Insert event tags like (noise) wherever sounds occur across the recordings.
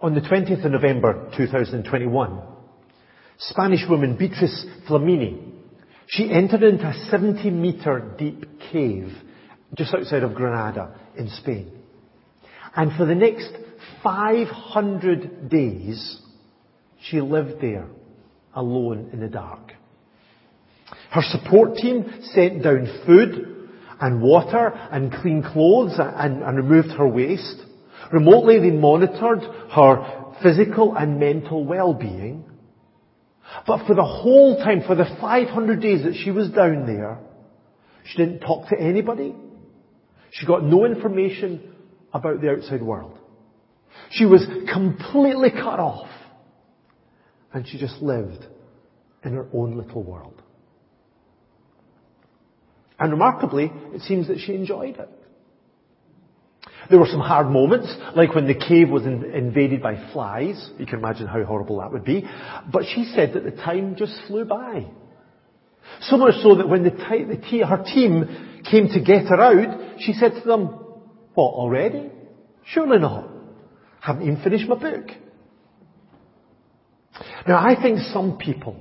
On the 20th of November 2021, Spanish woman Beatriz Flamini, she entered into a 70 meter deep cave just outside of Granada in Spain. And for the next 500 days, she lived there alone in the dark. Her support team sent down food and water and clean clothes and, and removed her waste. Remotely they monitored her physical and mental well-being. But for the whole time, for the 500 days that she was down there, she didn't talk to anybody. She got no information about the outside world. She was completely cut off. And she just lived in her own little world. And remarkably, it seems that she enjoyed it. There were some hard moments, like when the cave was in, invaded by flies. You can imagine how horrible that would be. But she said that the time just flew by. So much so that when the, the her team came to get her out, she said to them, what, already? Surely not. Haven't even finished my book. Now I think some people,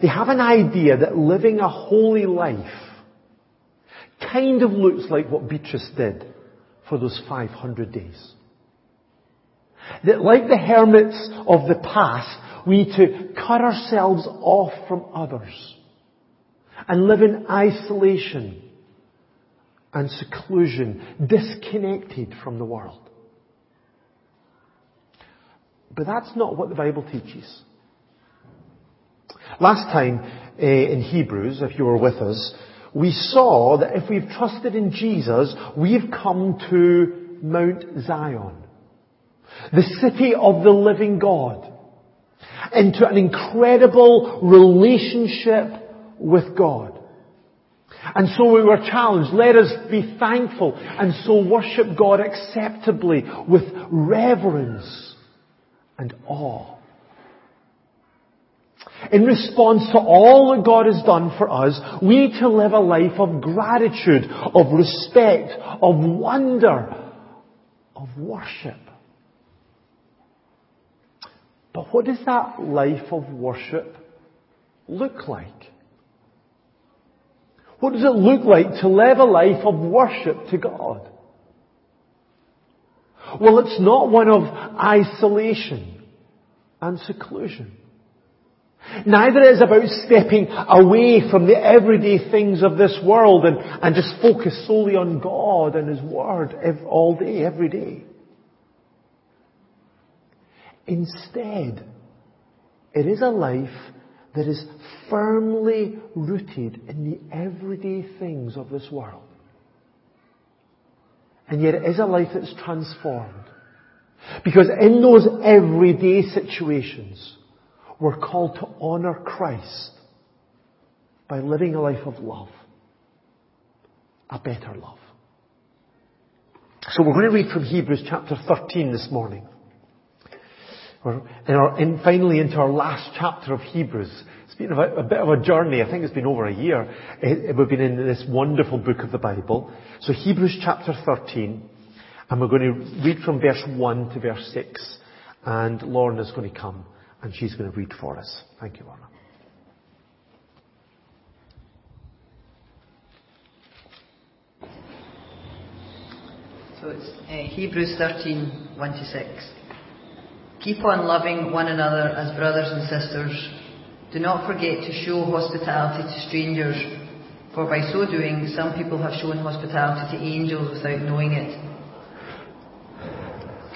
they have an idea that living a holy life kind of looks like what Beatrice did for those 500 days. That like the hermits of the past, we need to cut ourselves off from others and live in isolation and seclusion, disconnected from the world. But that's not what the Bible teaches. Last time uh, in Hebrews, if you were with us, we saw that if we've trusted in Jesus, we've come to Mount Zion, the city of the living God, into an incredible relationship with God. And so we were challenged, let us be thankful and so worship God acceptably with reverence and awe. In response to all that God has done for us, we need to live a life of gratitude, of respect, of wonder, of worship. But what does that life of worship look like? What does it look like to live a life of worship to God? Well, it's not one of isolation and seclusion. Neither is about stepping away from the everyday things of this world and, and just focus solely on God and His Word all day, every day. Instead, it is a life that is firmly rooted in the everyday things of this world. And yet it is a life that's transformed. Because in those everyday situations, we're called to honor Christ by living a life of love. A better love. So we're going to read from Hebrews chapter 13 this morning. We're in our, in, finally into our last chapter of Hebrews. It's been a, a bit of a journey. I think it's been over a year. It, we've been in this wonderful book of the Bible. So Hebrews chapter 13, and we're going to read from verse 1 to verse 6. And Lauren is going to come and she's going to read for us. Thank you, Anna. So it's uh, Hebrews 13, 1 to 6. Keep on loving one another as brothers and sisters. Do not forget to show hospitality to strangers, for by so doing, some people have shown hospitality to angels without knowing it.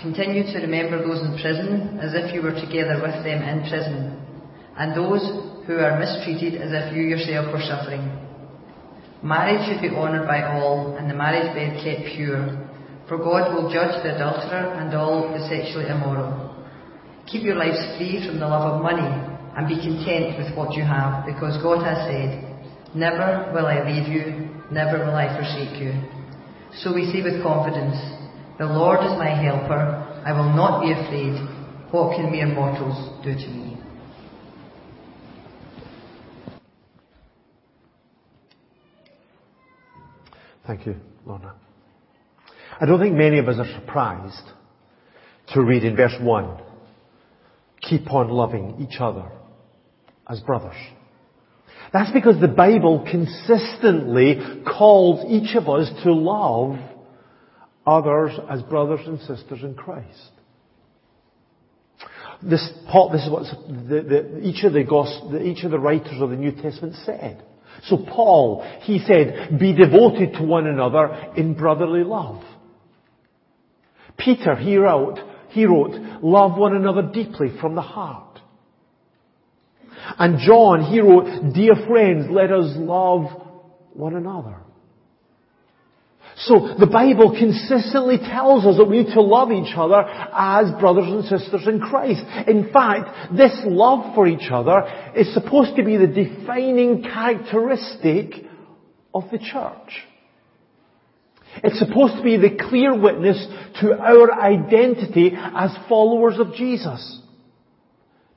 Continue to remember those in prison as if you were together with them in prison, and those who are mistreated as if you yourself were suffering. Marriage should be honoured by all, and the marriage bed kept pure, for God will judge the adulterer and all the sexually immoral. Keep your lives free from the love of money, and be content with what you have, because God has said, Never will I leave you, never will I forsake you. So we say with confidence, the Lord is my helper. I will not be afraid. What can mere mortals do to me? Thank you, Lorna. I don't think many of us are surprised to read in verse 1, keep on loving each other as brothers. That's because the Bible consistently calls each of us to love others as brothers and sisters in Christ. This, Paul, this is what the, the, each of the each of the writers of the New Testament said. So Paul, he said, be devoted to one another in brotherly love. Peter, he wrote, he wrote, love one another deeply from the heart. And John, he wrote, dear friends, let us love one another. So the Bible consistently tells us that we need to love each other as brothers and sisters in Christ. In fact, this love for each other is supposed to be the defining characteristic of the church. It's supposed to be the clear witness to our identity as followers of Jesus.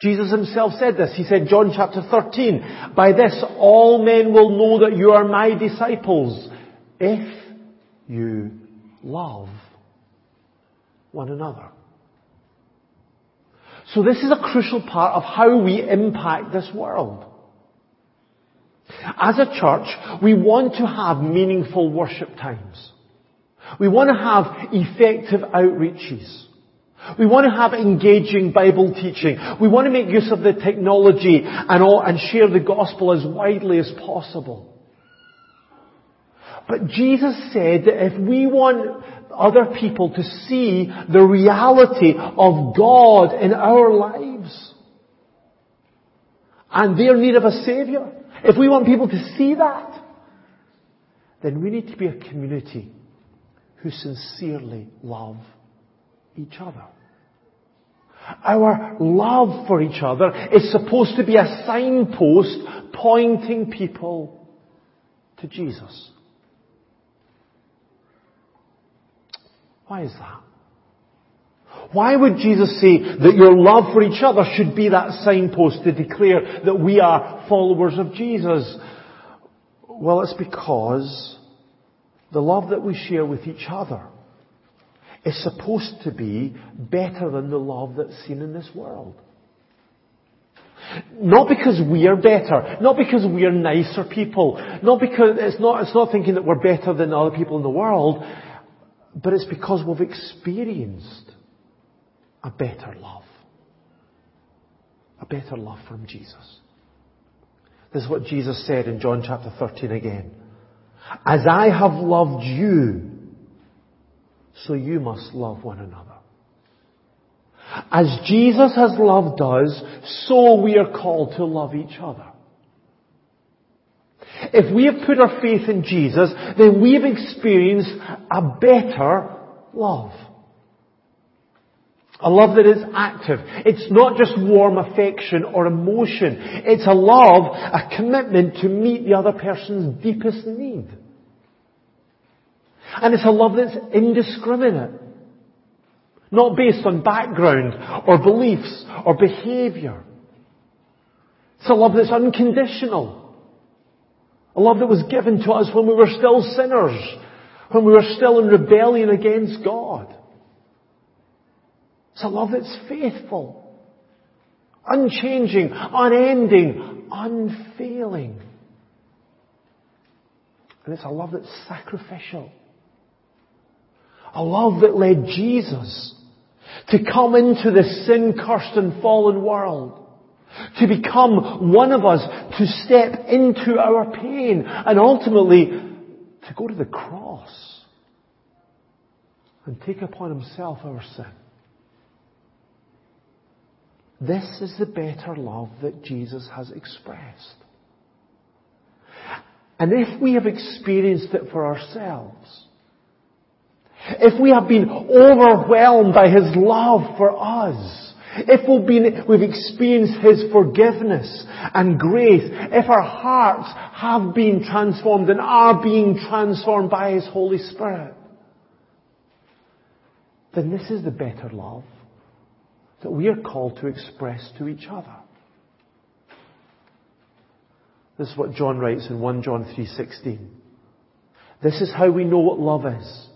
Jesus himself said this. He said, John chapter 13, by this all men will know that you are my disciples if you love one another. So this is a crucial part of how we impact this world. As a church, we want to have meaningful worship times. We want to have effective outreaches. We want to have engaging Bible teaching. We want to make use of the technology and, all, and share the gospel as widely as possible. But Jesus said that if we want other people to see the reality of God in our lives and their need of a Savior, if we want people to see that, then we need to be a community who sincerely love each other. Our love for each other is supposed to be a signpost pointing people to Jesus. Why is that? Why would Jesus say that your love for each other should be that signpost to declare that we are followers of Jesus? Well, it's because the love that we share with each other is supposed to be better than the love that's seen in this world. Not because we are better, not because we are nicer people, not because it's not, it's not thinking that we're better than other people in the world, but it's because we've experienced a better love. A better love from Jesus. This is what Jesus said in John chapter 13 again. As I have loved you, so you must love one another. As Jesus has loved us, so we are called to love each other. If we have put our faith in Jesus, then we have experienced a better love. A love that is active. It's not just warm affection or emotion. It's a love, a commitment to meet the other person's deepest need. And it's a love that's indiscriminate. Not based on background or beliefs or behavior. It's a love that's unconditional. A love that was given to us when we were still sinners, when we were still in rebellion against God. It's a love that's faithful, unchanging, unending, unfailing. And it's a love that's sacrificial. A love that led Jesus to come into this sin-cursed and fallen world to become one of us, to step into our pain, and ultimately to go to the cross and take upon himself our sin. This is the better love that Jesus has expressed. And if we have experienced it for ourselves, if we have been overwhelmed by His love for us, if we've, been, we've experienced His forgiveness and grace, if our hearts have been transformed and are being transformed by His Holy Spirit, then this is the better love that we are called to express to each other. This is what John writes in 1 John 3:16. This is how we know what love is.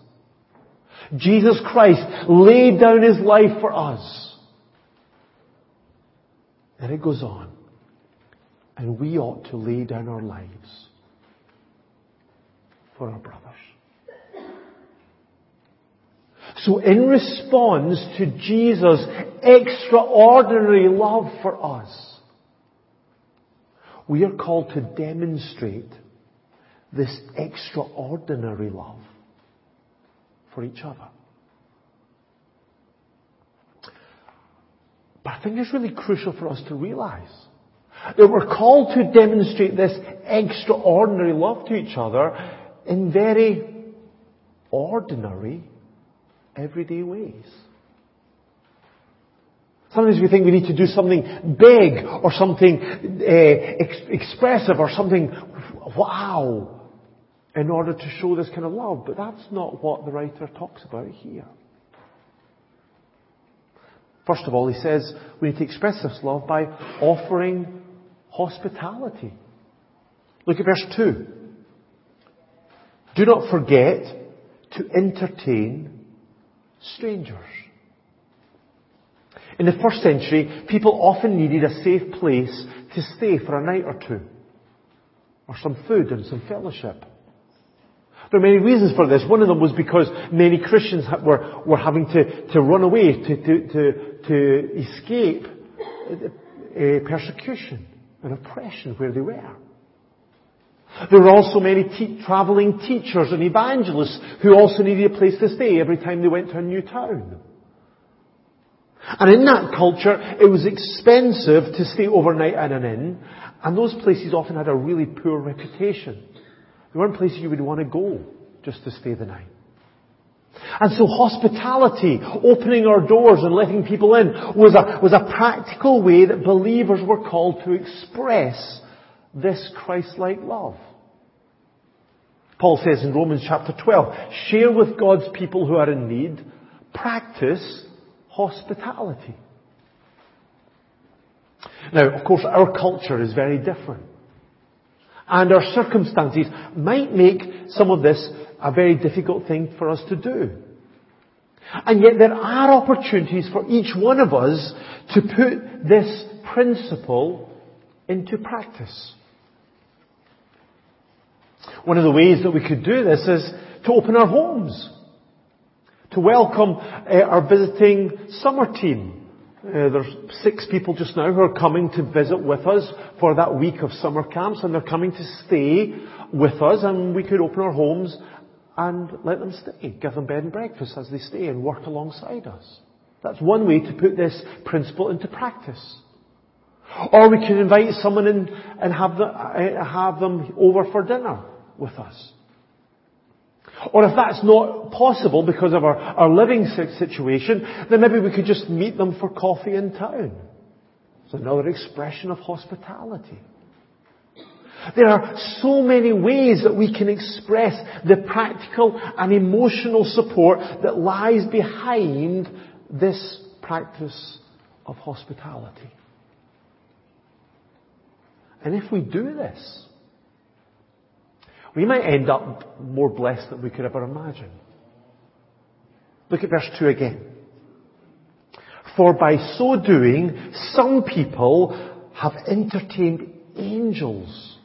Jesus Christ laid down His life for us. And it goes on. And we ought to lay down our lives for our brothers. So in response to Jesus' extraordinary love for us, we are called to demonstrate this extraordinary love for each other. But I think it's really crucial for us to realize that we're called to demonstrate this extraordinary love to each other in very ordinary, everyday ways. Sometimes we think we need to do something big or something uh, ex- expressive or something wow in order to show this kind of love, but that's not what the writer talks about here. First of all, he says we need to express this love by offering hospitality. Look at verse 2. Do not forget to entertain strangers. In the first century, people often needed a safe place to stay for a night or two, or some food and some fellowship. There are many reasons for this. One of them was because many Christians were, were having to, to run away, to, to, to, to escape uh, persecution and oppression where they were. There were also many te- travelling teachers and evangelists who also needed a place to stay every time they went to a new town. And in that culture, it was expensive to stay overnight at an inn, and those places often had a really poor reputation. They weren't places you would want to go just to stay the night. And so hospitality, opening our doors and letting people in, was a, was a practical way that believers were called to express this Christ-like love. Paul says in Romans chapter 12, share with God's people who are in need, practice hospitality. Now, of course, our culture is very different. And our circumstances might make some of this a very difficult thing for us to do. And yet there are opportunities for each one of us to put this principle into practice. One of the ways that we could do this is to open our homes to welcome uh, our visiting summer team. Uh, there's six people just now who are coming to visit with us for that week of summer camps and they're coming to stay with us and we could open our homes and let them stay, give them bed and breakfast as they stay and work alongside us. That's one way to put this principle into practice. Or we could invite someone in and have, uh, have them over for dinner with us. Or if that's not possible because of our, our living situation, then maybe we could just meet them for coffee in town. It's another expression of hospitality. There are so many ways that we can express the practical and emotional support that lies behind this practice of hospitality. And if we do this, we might end up more blessed than we could ever imagine. Look at verse 2 again. For by so doing, some people have entertained angels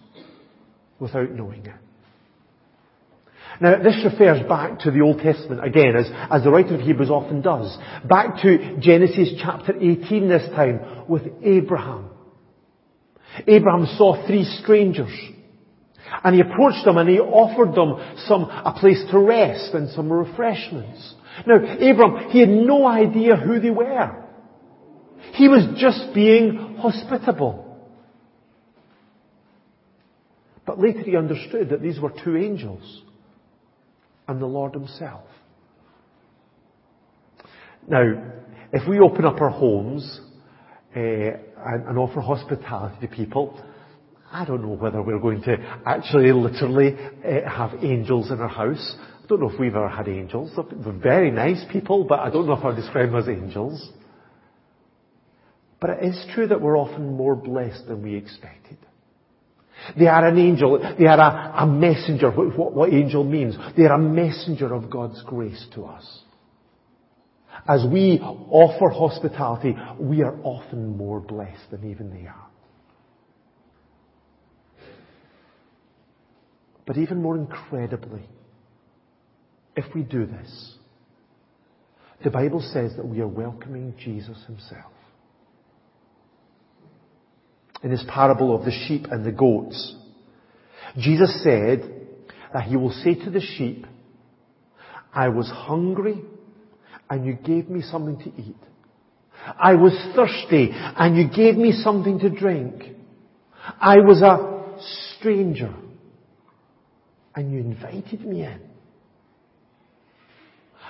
without knowing it. Now, this refers back to the Old Testament again, as, as the writer of Hebrews often does. Back to Genesis chapter 18 this time, with Abraham. Abraham saw three strangers and he approached them and he offered them some, a place to rest and some refreshments. Now, Abram, he had no idea who they were. He was just being hospitable. But later he understood that these were two angels and the Lord himself. Now, if we open up our homes uh, and, and offer hospitality to people, I don't know whether we're going to actually literally uh, have angels in our house. I don't know if we've ever had angels. They're very nice people, but I don't know if I'd describe them as angels. But it is true that we're often more blessed than we expected. They are an angel. They are a, a messenger. What, what angel means. They are a messenger of God's grace to us. As we offer hospitality, we are often more blessed than even they are. But even more incredibly, if we do this, the Bible says that we are welcoming Jesus himself. In his parable of the sheep and the goats, Jesus said that he will say to the sheep, I was hungry and you gave me something to eat. I was thirsty and you gave me something to drink. I was a stranger and you invited me in.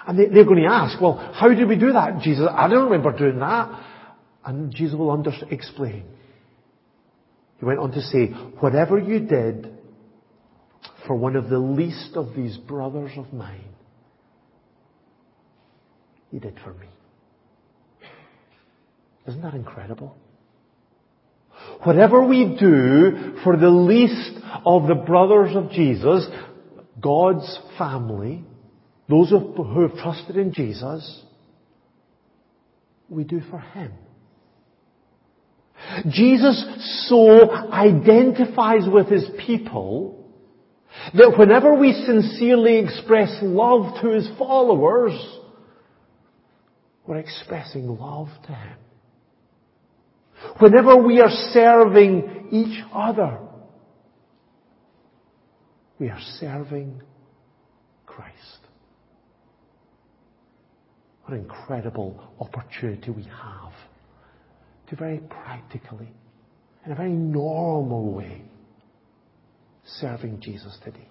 And they, are going to ask, well, how did we do that, Jesus? I don't remember doing that. And Jesus will under, explain. He went on to say, whatever you did for one of the least of these brothers of mine, you did for me. Isn't that incredible? Whatever we do for the least of the brothers of Jesus, God's family, those who have trusted in Jesus, we do for Him. Jesus so identifies with His people that whenever we sincerely express love to His followers, we're expressing love to Him. Whenever we are serving each other, we are serving Christ. What an incredible opportunity we have to very practically, in a very normal way, serving Jesus today.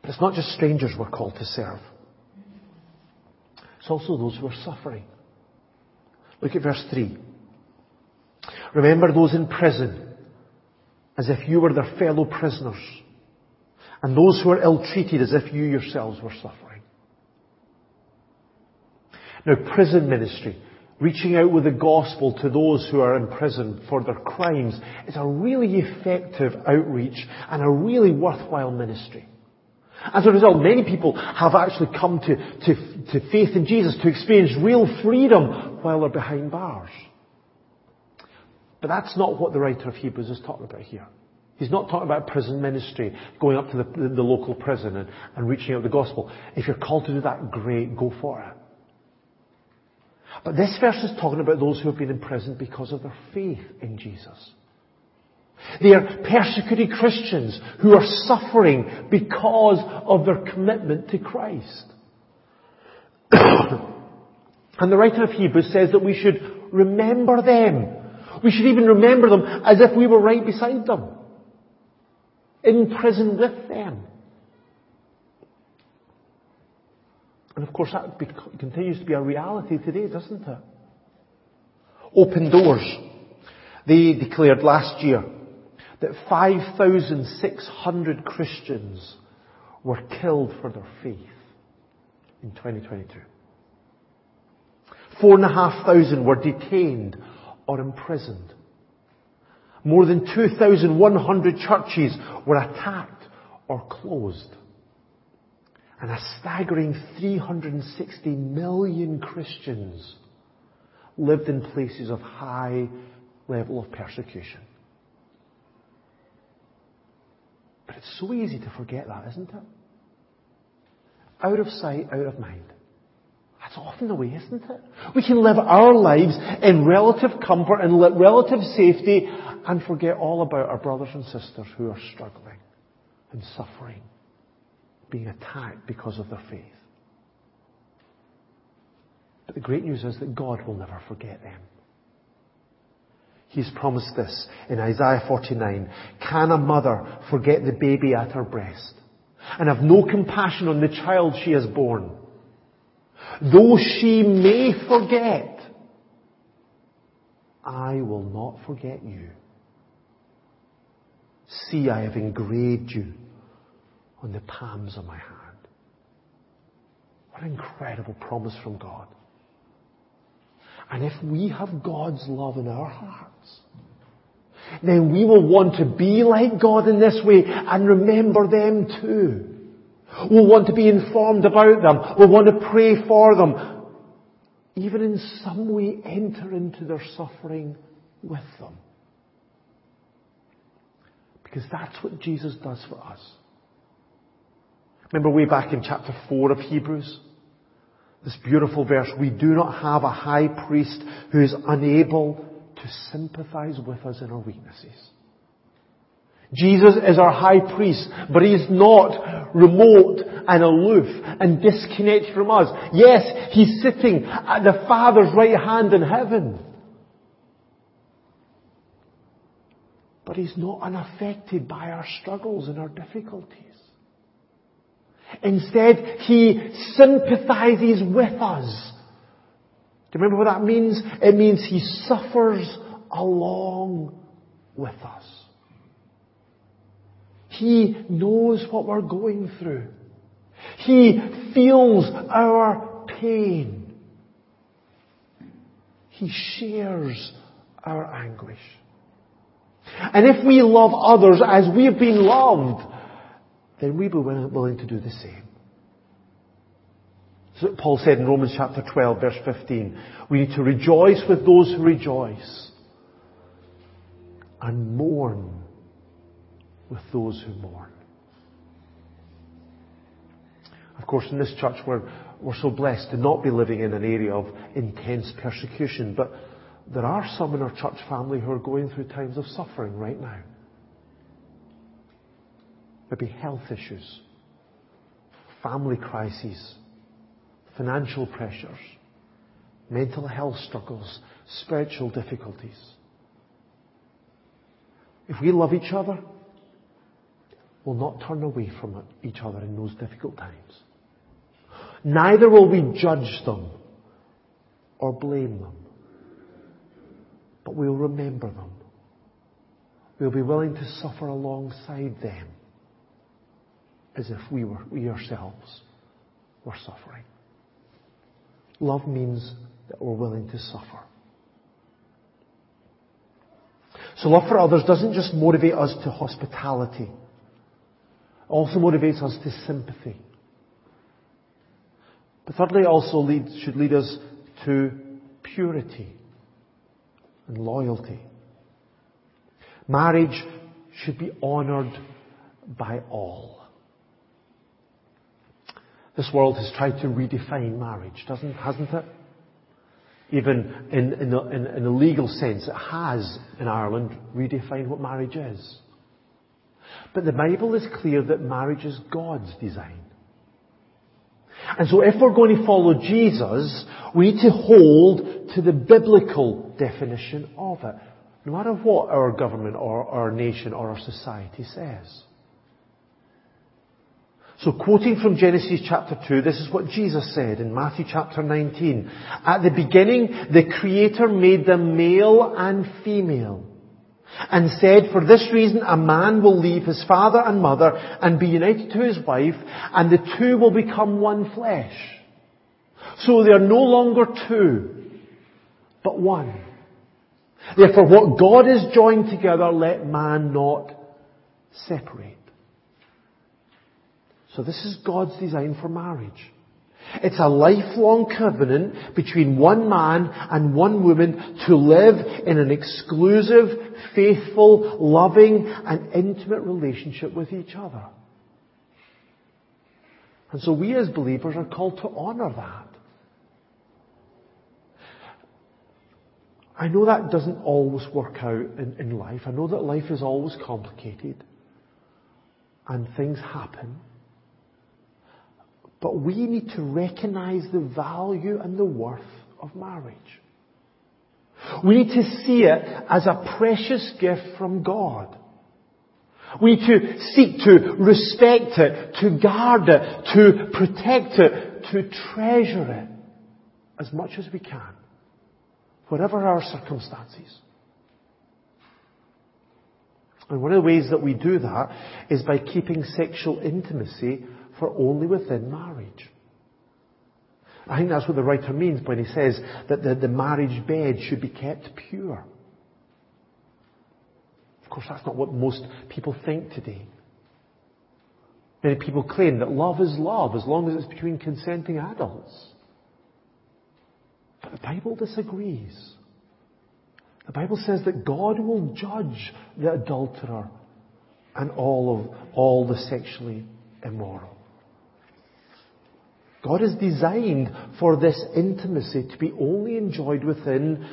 But it's not just strangers we're called to serve. It's also those who are suffering. Look at verse 3. Remember those in prison as if you were their fellow prisoners, and those who are ill treated as if you yourselves were suffering. Now, prison ministry, reaching out with the gospel to those who are in prison for their crimes, is a really effective outreach and a really worthwhile ministry. As a result, many people have actually come to, to, to faith in Jesus to experience real freedom while they're behind bars. But that's not what the writer of Hebrews is talking about here. He's not talking about prison ministry, going up to the, the, the local prison and, and reaching out the gospel. If you're called to do that, great, go for it. But this verse is talking about those who have been in prison because of their faith in Jesus. They are persecuted Christians who are suffering because of their commitment to Christ. (coughs) and the writer of Hebrews says that we should remember them. We should even remember them as if we were right beside them. In prison with them. And of course that continues to be a reality today, doesn't it? Open doors. They declared last year that 5,600 Christians were killed for their faith in 2022. Four and a half thousand were detained or imprisoned. More than 2,100 churches were attacked or closed. And a staggering 360 million Christians lived in places of high level of persecution. But it's so easy to forget that, isn't it? Out of sight, out of mind. That's often the way, isn't it? We can live our lives in relative comfort and relative safety and forget all about our brothers and sisters who are struggling and suffering, being attacked because of their faith. But the great news is that God will never forget them. He's promised this in Isaiah 49. Can a mother forget the baby at her breast and have no compassion on the child she has borne? Though she may forget, I will not forget you. See, I have engraved you on the palms of my hand. What an incredible promise from God. And if we have God's love in our hearts, then we will want to be like God in this way and remember them too. We'll want to be informed about them. We'll want to pray for them. Even in some way enter into their suffering with them. Because that's what Jesus does for us. Remember way back in chapter 4 of Hebrews? This beautiful verse, we do not have a high priest who is unable to sympathize with us in our weaknesses. Jesus is our high priest, but he is not remote and aloof and disconnected from us. Yes, he's sitting at the Father's right hand in heaven. But he's not unaffected by our struggles and our difficulties. Instead, he sympathizes with us. Do you remember what that means? It means he suffers along with us. He knows what we're going through. He feels our pain. He shares our anguish. And if we love others as we've been loved, then we be willing to do the same. So Paul said in Romans chapter 12 verse 15, we need to rejoice with those who rejoice and mourn with those who mourn. Of course, in this church, we're, we're so blessed to not be living in an area of intense persecution, but there are some in our church family who are going through times of suffering right now. Maybe health issues, family crises, financial pressures, mental health struggles, spiritual difficulties. If we love each other, we'll not turn away from each other in those difficult times. Neither will we judge them or blame them, but we'll remember them. We'll be willing to suffer alongside them as if we were, we ourselves were suffering. Love means that we're willing to suffer. So love for others doesn't just motivate us to hospitality. It also motivates us to sympathy. But thirdly, it also lead, should lead us to purity and loyalty. Marriage should be honoured by all. This world has tried to redefine marriage, doesn't, hasn't it? Even in, in, a, in, in a legal sense, it has, in Ireland, redefined what marriage is. But the Bible is clear that marriage is God's design. And so if we're going to follow Jesus, we need to hold to the biblical definition of it, no matter what our government or our nation or our society says. So quoting from Genesis chapter 2, this is what Jesus said in Matthew chapter 19. At the beginning, the Creator made them male and female. And said, for this reason a man will leave his father and mother and be united to his wife, and the two will become one flesh. So they are no longer two, but one. Therefore what God has joined together, let man not separate. So this is God's design for marriage. It's a lifelong covenant between one man and one woman to live in an exclusive, faithful, loving and intimate relationship with each other. And so we as believers are called to honour that. I know that doesn't always work out in, in life. I know that life is always complicated and things happen. But we need to recognize the value and the worth of marriage. We need to see it as a precious gift from God. We need to seek to respect it, to guard it, to protect it, to treasure it as much as we can, whatever our circumstances. And one of the ways that we do that is by keeping sexual intimacy for only within marriage. I think that's what the writer means when he says that the, the marriage bed should be kept pure. Of course, that's not what most people think today. Many people claim that love is love as long as it's between consenting adults. But the Bible disagrees. The Bible says that God will judge the adulterer and all of all the sexually immoral. God has designed for this intimacy to be only enjoyed within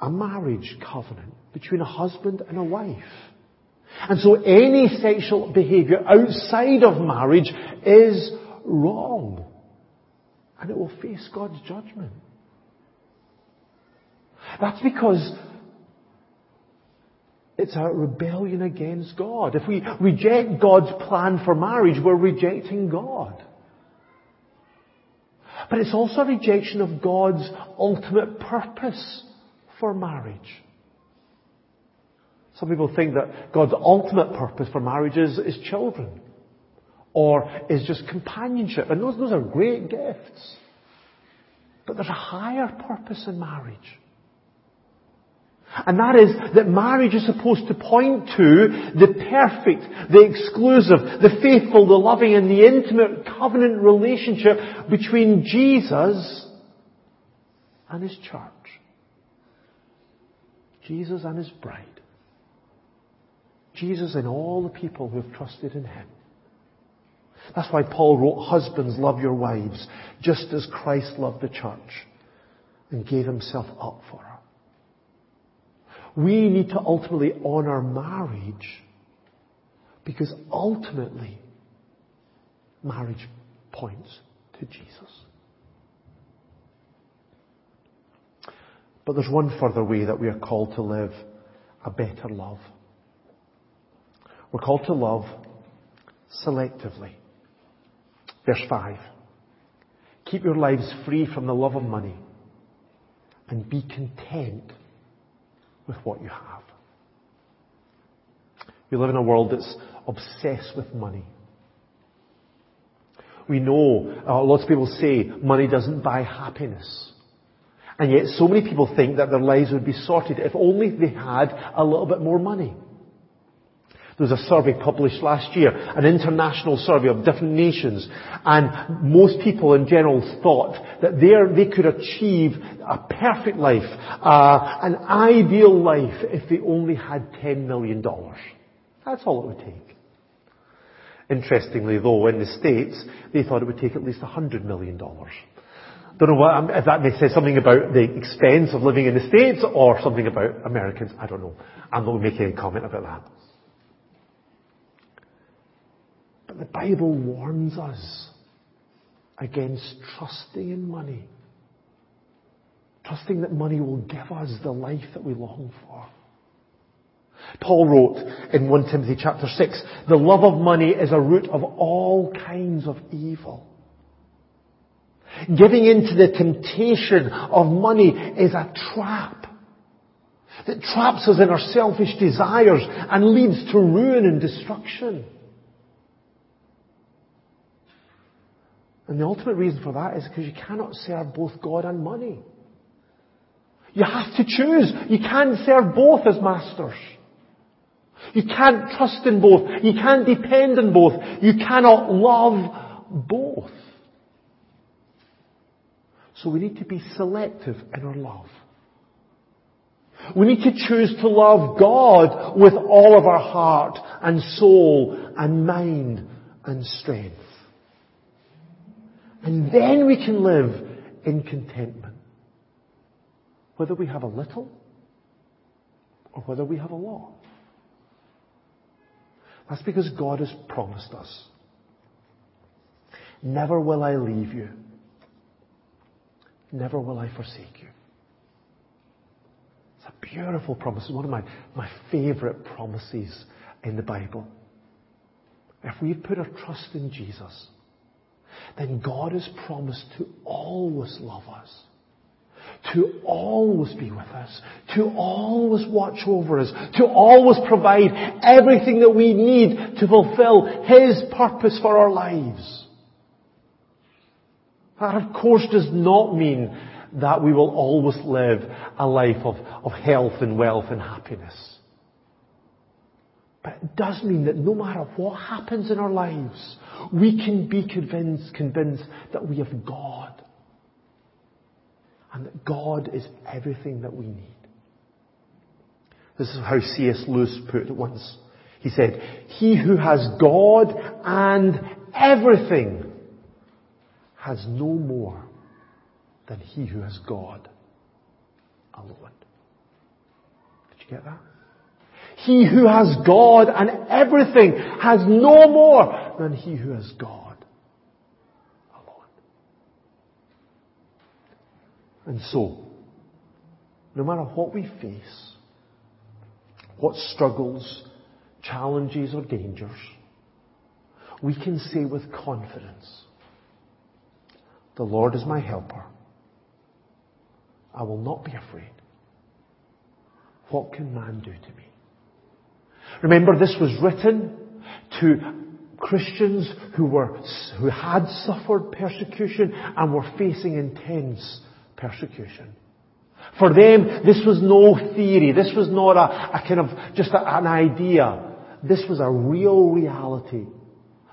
a marriage covenant between a husband and a wife. And so any sexual behavior outside of marriage is wrong. And it will face God's judgment. That's because it's a rebellion against God. If we reject God's plan for marriage, we're rejecting God. But it's also a rejection of God's ultimate purpose for marriage. Some people think that God's ultimate purpose for marriage is, is children. Or is just companionship. And those, those are great gifts. But there's a higher purpose in marriage. And that is that marriage is supposed to point to the perfect, the exclusive, the faithful, the loving, and the intimate covenant relationship between Jesus and His church. Jesus and His bride. Jesus and all the people who have trusted in Him. That's why Paul wrote, Husbands, love your wives, just as Christ loved the church and gave Himself up for her. We need to ultimately honor marriage because ultimately marriage points to Jesus. But there's one further way that we are called to live a better love. We're called to love selectively. Verse 5. Keep your lives free from the love of money and be content with what you have. We live in a world that's obsessed with money. We know, uh, lots of people say money doesn't buy happiness. And yet so many people think that their lives would be sorted if only they had a little bit more money. There was a survey published last year, an international survey of different nations, and most people in general thought that they could achieve a perfect life, uh, an ideal life, if they only had $10 million. That's all it would take. Interestingly though, in the States, they thought it would take at least $100 million. Don't know what, if that may say something about the expense of living in the States or something about Americans. I don't know. I'm not going to make any comment about that. But the Bible warns us against trusting in money. Trusting that money will give us the life that we long for. Paul wrote in 1 Timothy chapter 6, the love of money is a root of all kinds of evil. Giving in to the temptation of money is a trap that traps us in our selfish desires and leads to ruin and destruction. And the ultimate reason for that is because you cannot serve both God and money. You have to choose. You can't serve both as masters. You can't trust in both. You can't depend on both. You cannot love both. So we need to be selective in our love. We need to choose to love God with all of our heart and soul and mind and strength. And then we can live in contentment. Whether we have a little or whether we have a lot. That's because God has promised us. Never will I leave you. Never will I forsake you. It's a beautiful promise. It's one of my, my favorite promises in the Bible. If we put our trust in Jesus, then God has promised to always love us, to always be with us, to always watch over us, to always provide everything that we need to fulfill His purpose for our lives. That of course does not mean that we will always live a life of, of health and wealth and happiness. But it does mean that no matter what happens in our lives, we can be convinced, convinced that we have God. And that God is everything that we need. This is how C.S. Lewis put it once. He said, He who has God and everything has no more than he who has God alone. Did you get that? He who has God and everything has no more than he who has God alone. And so, no matter what we face, what struggles, challenges or dangers, we can say with confidence, the Lord is my helper. I will not be afraid. What can man do to me? Remember, this was written to Christians who were, who had suffered persecution and were facing intense persecution. For them, this was no theory. This was not a, a kind of just a, an idea. This was a real reality.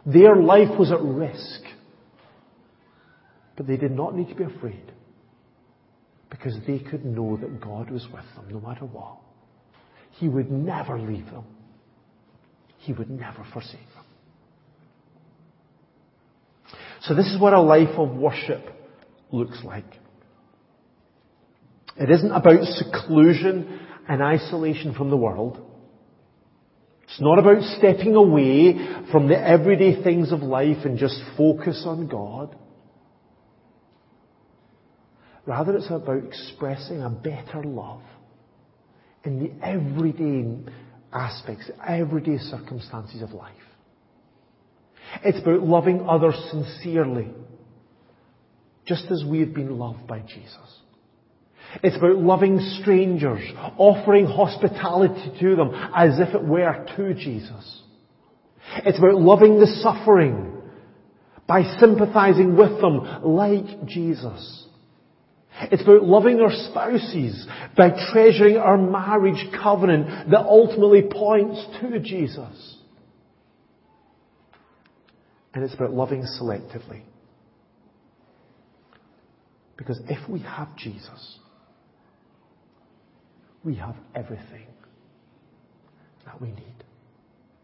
Their life was at risk. But they did not need to be afraid. Because they could know that God was with them no matter what. He would never leave them. He would never forsake them. So this is what a life of worship looks like. It isn't about seclusion and isolation from the world. It's not about stepping away from the everyday things of life and just focus on God. Rather, it's about expressing a better love in the everyday aspects, everyday circumstances of life. It's about loving others sincerely, just as we have been loved by Jesus. It's about loving strangers, offering hospitality to them as if it were to Jesus. It's about loving the suffering by sympathizing with them like Jesus. It's about loving our spouses by treasuring our marriage covenant that ultimately points to Jesus. And it's about loving selectively. Because if we have Jesus, we have everything that we need.